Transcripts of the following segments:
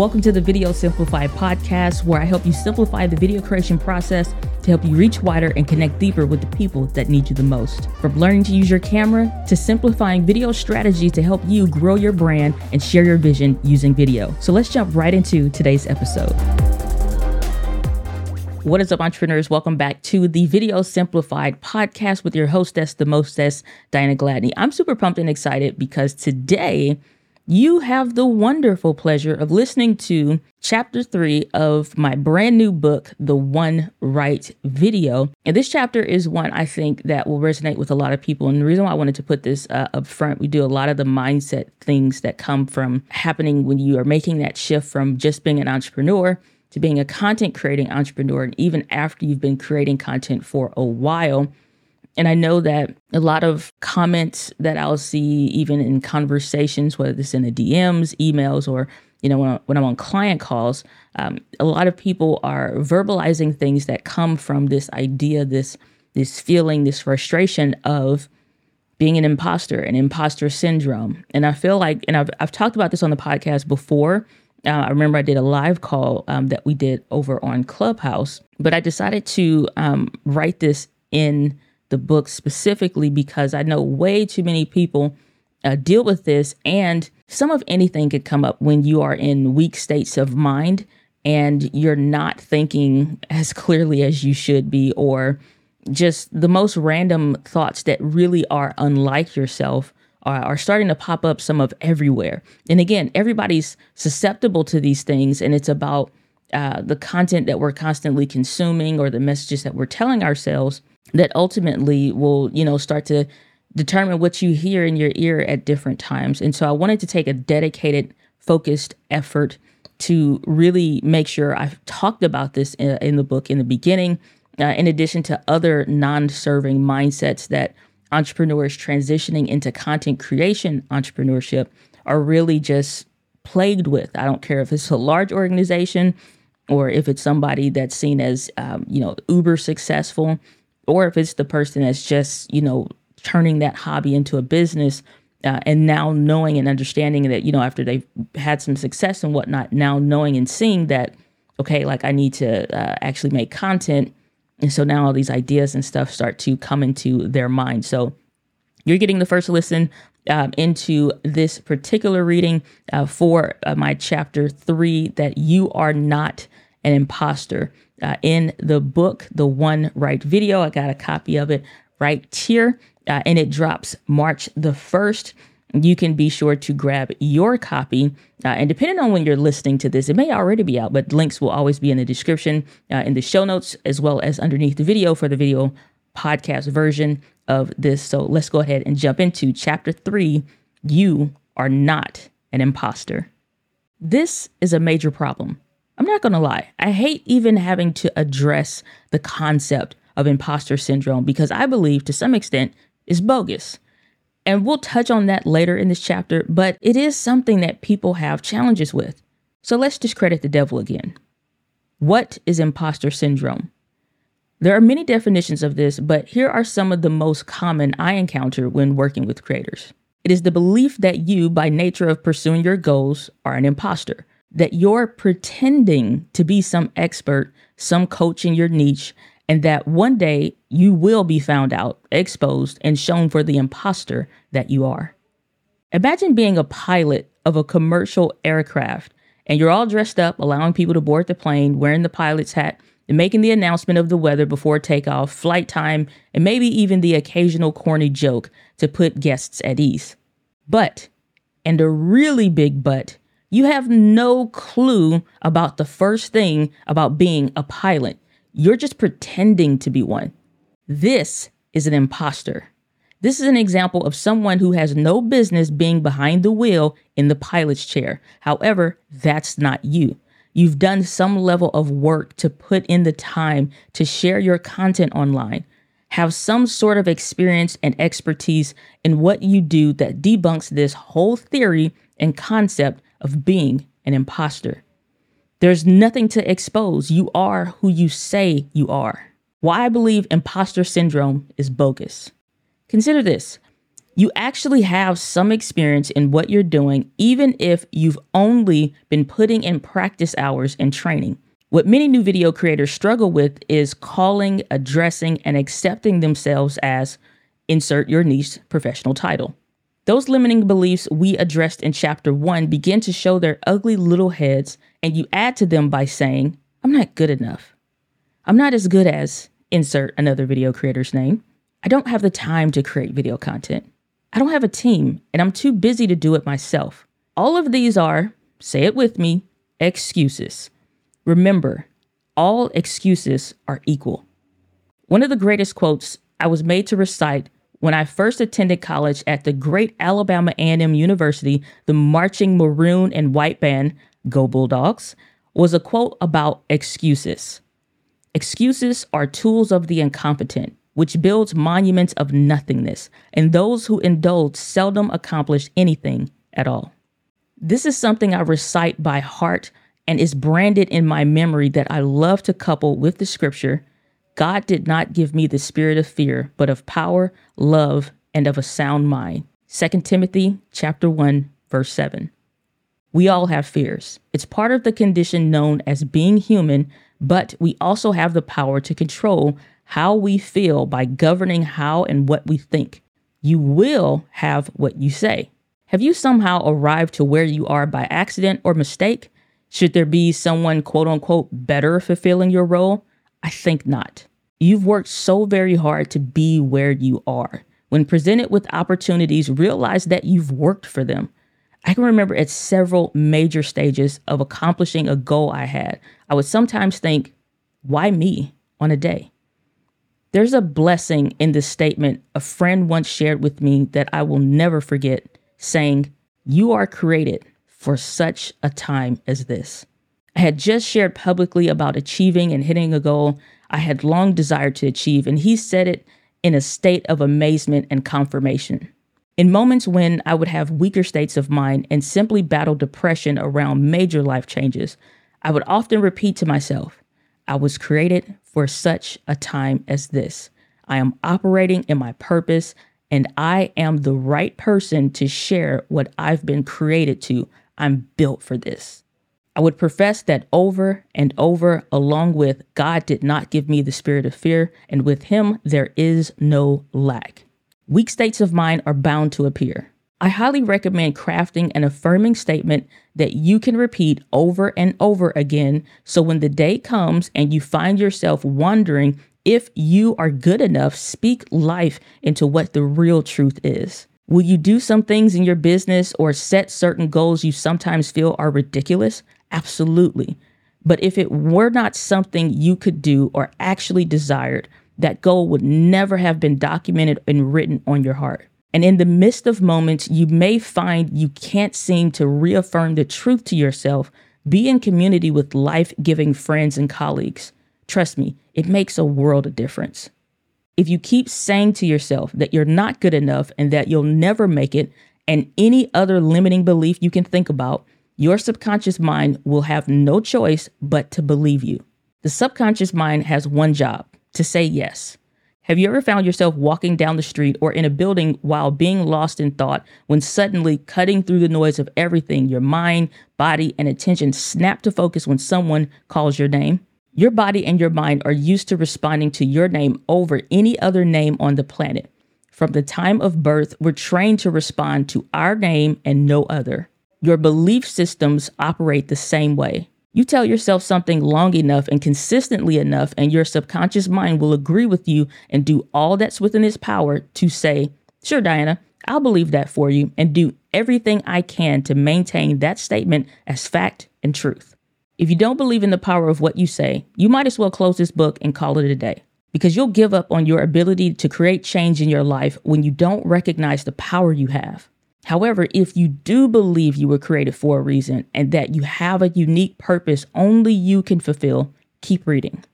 Welcome to the Video Simplified podcast, where I help you simplify the video creation process to help you reach wider and connect deeper with the people that need you the most. From learning to use your camera to simplifying video strategies to help you grow your brand and share your vision using video. So let's jump right into today's episode. What is up, entrepreneurs? Welcome back to the Video Simplified podcast with your hostess, the mostess, Diana Gladney. I'm super pumped and excited because today you have the wonderful pleasure of listening to chapter three of my brand new book, The One Right Video. And this chapter is one I think that will resonate with a lot of people. And the reason why I wanted to put this uh, up front, we do a lot of the mindset things that come from happening when you are making that shift from just being an entrepreneur to being a content creating entrepreneur. And even after you've been creating content for a while, and I know that a lot of comments that I'll see, even in conversations, whether it's in the DMs, emails, or you know when, I, when I'm on client calls, um, a lot of people are verbalizing things that come from this idea, this this feeling, this frustration of being an imposter, an imposter syndrome. And I feel like, and I've I've talked about this on the podcast before. Uh, I remember I did a live call um, that we did over on Clubhouse, but I decided to um, write this in the book specifically because I know way too many people uh, deal with this, and some of anything could come up when you are in weak states of mind and you're not thinking as clearly as you should be, or just the most random thoughts that really are unlike yourself are, are starting to pop up some of everywhere. And again, everybody's susceptible to these things, and it's about uh, the content that we're constantly consuming or the messages that we're telling ourselves that ultimately will, you know, start to determine what you hear in your ear at different times. And so I wanted to take a dedicated, focused effort to really make sure I've talked about this in, in the book in the beginning, uh, in addition to other non serving mindsets that entrepreneurs transitioning into content creation entrepreneurship are really just plagued with. I don't care if it's a large organization or if it's somebody that's seen as, um, you know, uber successful or if it's the person that's just, you know, turning that hobby into a business uh, and now knowing and understanding that, you know, after they've had some success and whatnot, now knowing and seeing that, okay, like I need to uh, actually make content. And so now all these ideas and stuff start to come into their mind. So you're getting the first listen um, into this particular reading uh, for uh, my chapter three that you are not an imposter uh, in the book, The One Right Video. I got a copy of it right here, uh, and it drops March the 1st. You can be sure to grab your copy. Uh, and depending on when you're listening to this, it may already be out, but links will always be in the description, uh, in the show notes, as well as underneath the video for the video podcast version of this. So let's go ahead and jump into chapter three You Are Not an Imposter. This is a major problem I'm not going to lie. I hate even having to address the concept of imposter syndrome because I believe to some extent is bogus. And we'll touch on that later in this chapter, but it is something that people have challenges with. So let's discredit the devil again. What is imposter syndrome? There are many definitions of this, but here are some of the most common I encounter when working with creators. It is the belief that you, by nature of pursuing your goals, are an imposter that you're pretending to be some expert, some coach in your niche, and that one day you will be found out, exposed, and shown for the imposter that you are. Imagine being a pilot of a commercial aircraft and you're all dressed up, allowing people to board the plane, wearing the pilot's hat, and making the announcement of the weather before takeoff, flight time, and maybe even the occasional corny joke to put guests at ease. But, and a really big but, you have no clue about the first thing about being a pilot. You're just pretending to be one. This is an imposter. This is an example of someone who has no business being behind the wheel in the pilot's chair. However, that's not you. You've done some level of work to put in the time to share your content online. Have some sort of experience and expertise in what you do that debunks this whole theory and concept of being an imposter. There's nothing to expose. You are who you say you are. Why I believe imposter syndrome is bogus. Consider this You actually have some experience in what you're doing, even if you've only been putting in practice hours and training. What many new video creators struggle with is calling, addressing, and accepting themselves as insert your niche professional title. Those limiting beliefs we addressed in chapter one begin to show their ugly little heads, and you add to them by saying, I'm not good enough. I'm not as good as insert another video creator's name. I don't have the time to create video content. I don't have a team, and I'm too busy to do it myself. All of these are, say it with me, excuses. Remember, all excuses are equal. One of the greatest quotes I was made to recite when I first attended college at the great Alabama A&M University, the marching maroon and white band, Go Bulldogs, was a quote about excuses. Excuses are tools of the incompetent, which builds monuments of nothingness, and those who indulge seldom accomplish anything at all. This is something I recite by heart and is branded in my memory that I love to couple with the scripture God did not give me the spirit of fear, but of power, love, and of a sound mind. 2 Timothy chapter 1, verse 7. We all have fears. It's part of the condition known as being human, but we also have the power to control how we feel by governing how and what we think. You will have what you say. Have you somehow arrived to where you are by accident or mistake? Should there be someone, quote unquote, better fulfilling your role? I think not. You've worked so very hard to be where you are. When presented with opportunities, realize that you've worked for them. I can remember at several major stages of accomplishing a goal I had, I would sometimes think, why me on a day? There's a blessing in this statement a friend once shared with me that I will never forget, saying, You are created for such a time as this. I had just shared publicly about achieving and hitting a goal I had long desired to achieve, and he said it in a state of amazement and confirmation. In moments when I would have weaker states of mind and simply battle depression around major life changes, I would often repeat to myself, I was created for such a time as this. I am operating in my purpose, and I am the right person to share what I've been created to. I'm built for this. I would profess that over and over, along with God did not give me the spirit of fear, and with Him there is no lack. Weak states of mind are bound to appear. I highly recommend crafting an affirming statement that you can repeat over and over again so when the day comes and you find yourself wondering if you are good enough, speak life into what the real truth is. Will you do some things in your business or set certain goals you sometimes feel are ridiculous? Absolutely. But if it were not something you could do or actually desired, that goal would never have been documented and written on your heart. And in the midst of moments you may find you can't seem to reaffirm the truth to yourself, be in community with life giving friends and colleagues. Trust me, it makes a world of difference. If you keep saying to yourself that you're not good enough and that you'll never make it, and any other limiting belief you can think about, your subconscious mind will have no choice but to believe you. The subconscious mind has one job to say yes. Have you ever found yourself walking down the street or in a building while being lost in thought when suddenly cutting through the noise of everything, your mind, body, and attention snap to focus when someone calls your name? Your body and your mind are used to responding to your name over any other name on the planet. From the time of birth, we're trained to respond to our name and no other. Your belief systems operate the same way. You tell yourself something long enough and consistently enough, and your subconscious mind will agree with you and do all that's within its power to say, Sure, Diana, I'll believe that for you, and do everything I can to maintain that statement as fact and truth. If you don't believe in the power of what you say, you might as well close this book and call it a day because you'll give up on your ability to create change in your life when you don't recognize the power you have. However, if you do believe you were created for a reason and that you have a unique purpose only you can fulfill, keep reading.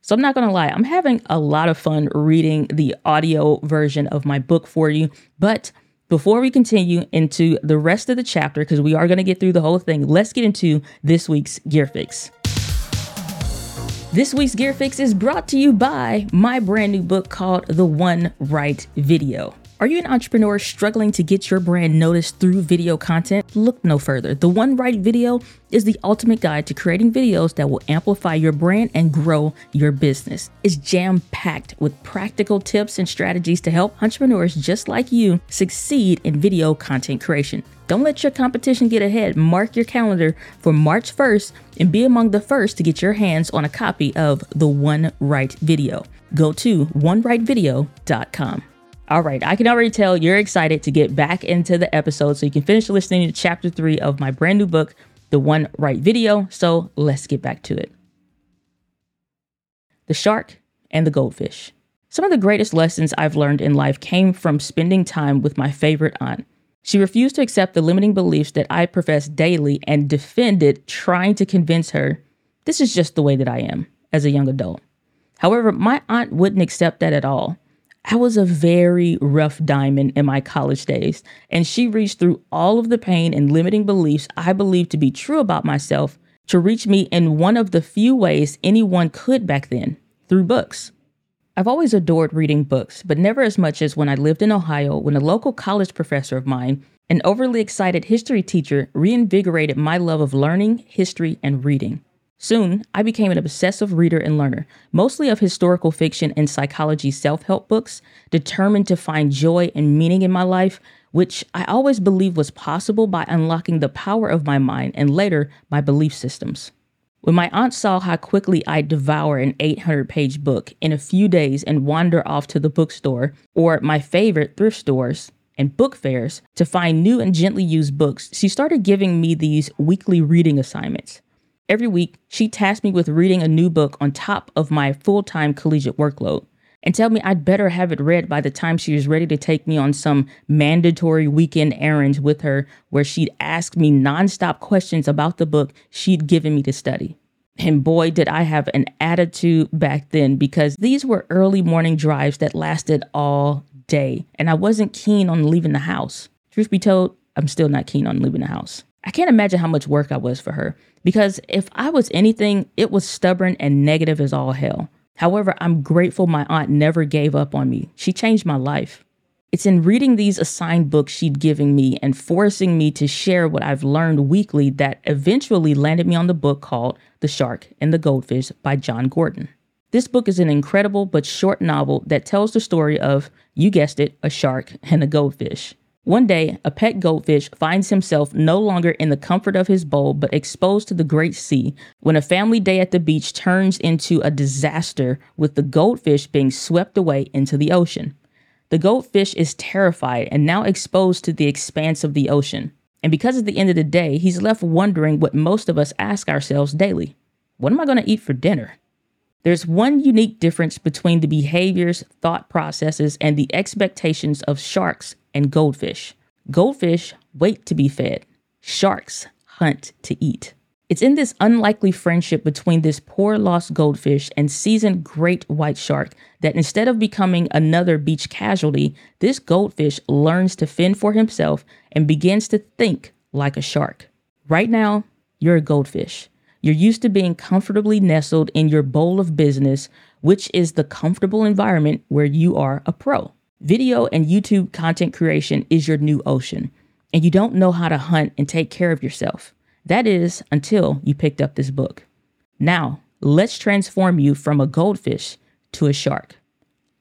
So, I'm not to lie, I'm having a lot of fun reading the audio version of my book for you, but before we continue into the rest of the chapter, because we are going to get through the whole thing, let's get into this week's Gear Fix. This week's Gear Fix is brought to you by my brand new book called The One Right Video. Are you an entrepreneur struggling to get your brand noticed through video content? Look no further. The One Right Video is the ultimate guide to creating videos that will amplify your brand and grow your business. It's jam packed with practical tips and strategies to help entrepreneurs just like you succeed in video content creation. Don't let your competition get ahead. Mark your calendar for March 1st and be among the first to get your hands on a copy of The One Right Video. Go to onerightvideo.com. All right, I can already tell you're excited to get back into the episode so you can finish listening to chapter three of my brand new book, The One Right Video. So let's get back to it. The shark and the goldfish. Some of the greatest lessons I've learned in life came from spending time with my favorite aunt. She refused to accept the limiting beliefs that I profess daily and defended trying to convince her this is just the way that I am as a young adult. However, my aunt wouldn't accept that at all. I was a very rough diamond in my college days, and she reached through all of the pain and limiting beliefs I believed to be true about myself to reach me in one of the few ways anyone could back then through books. I've always adored reading books, but never as much as when I lived in Ohio when a local college professor of mine, an overly excited history teacher, reinvigorated my love of learning, history, and reading. Soon, I became an obsessive reader and learner, mostly of historical fiction and psychology self help books, determined to find joy and meaning in my life, which I always believed was possible by unlocking the power of my mind and later my belief systems. When my aunt saw how quickly I'd devour an 800 page book in a few days and wander off to the bookstore or my favorite thrift stores and book fairs to find new and gently used books, she started giving me these weekly reading assignments. Every week, she tasked me with reading a new book on top of my full time collegiate workload and tell me I'd better have it read by the time she was ready to take me on some mandatory weekend errands with her where she'd ask me nonstop questions about the book she'd given me to study. And boy, did I have an attitude back then because these were early morning drives that lasted all day, and I wasn't keen on leaving the house. Truth be told, I'm still not keen on leaving the house. I can't imagine how much work I was for her because if I was anything, it was stubborn and negative as all hell. However, I'm grateful my aunt never gave up on me. She changed my life. It's in reading these assigned books she'd given me and forcing me to share what I've learned weekly that eventually landed me on the book called The Shark and the Goldfish by Jon Gordon. This book is an incredible but short novel that tells the story of, you guessed it, a shark and a goldfish. One day, a pet goldfish finds himself no longer in the comfort of his bowl but exposed to the great sea when a family day at the beach turns into a disaster with the goldfish being swept away into the ocean. The goldfish is terrified and now exposed to the expanse of the ocean. And because at the end of the day, he's left wondering what most of us ask ourselves daily What am I going to eat for dinner? There's one unique difference between the behaviors, thought processes, and the expectations of sharks and goldfish. Goldfish wait to be fed, sharks hunt to eat. It's in this unlikely friendship between this poor lost goldfish and seasoned great white shark that instead of becoming another beach casualty, this goldfish learns to fend for himself and begins to think like a shark. Right now, you're a goldfish. You're used to being comfortably nestled in your bowl of business, which is the comfortable environment where you are a pro. Video and YouTube content creation is your new ocean, and you don't know how to hunt and take care of yourself. That is until you picked up this book. Now, let's transform you from a goldfish to a shark.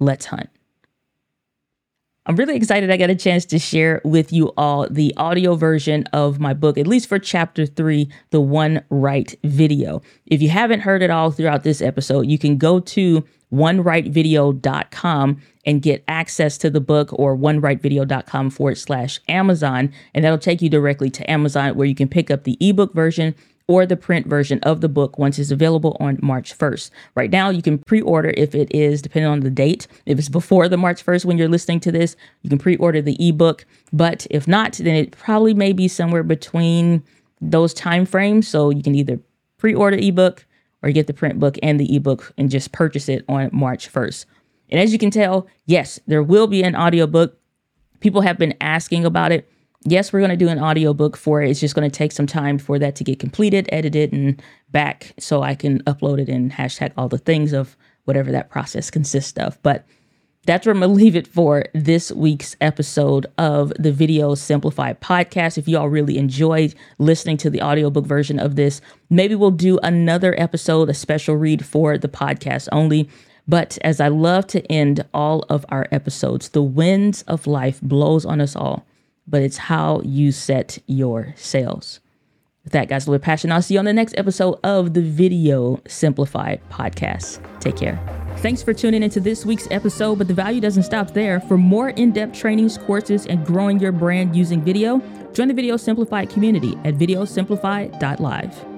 Let's hunt. I'm really excited I got a chance to share with you all the audio version of my book, at least for chapter three, the One Right video. If you haven't heard it all throughout this episode, you can go to onerightvideo.com and get access to the book or onerightvideo.com forward slash Amazon. And that'll take you directly to Amazon where you can pick up the ebook version or the print version of the book once it's available on March 1st. Right now, you can pre order if it is, depending on the date. If it's before the March 1st when you're listening to this, you can pre order the ebook. But if not, then it probably may be somewhere between those time frames. So you can either pre order ebook or get the print book and the ebook and just purchase it on March 1st. And as you can tell, yes, there will be an audiobook. People have been asking about it. Yes, we're going to do an audiobook for it. It's just going to take some time for that to get completed, edited, and back so I can upload it and hashtag all the things of whatever that process consists of. But that's where I'm going to leave it for this week's episode of the Video Simplified podcast. If y'all really enjoyed listening to the audiobook version of this, maybe we'll do another episode, a special read for the podcast only. But as I love to end all of our episodes, the winds of life blows on us all but it's how you set your sails. With that, guys, a little passion. I'll see you on the next episode of the Video Simplified podcast. Take care. Thanks for tuning into this week's episode, but the value doesn't stop there. For more in depth trainings, courses, and growing your brand using video, join the Video Simplified community at videosimplified.live.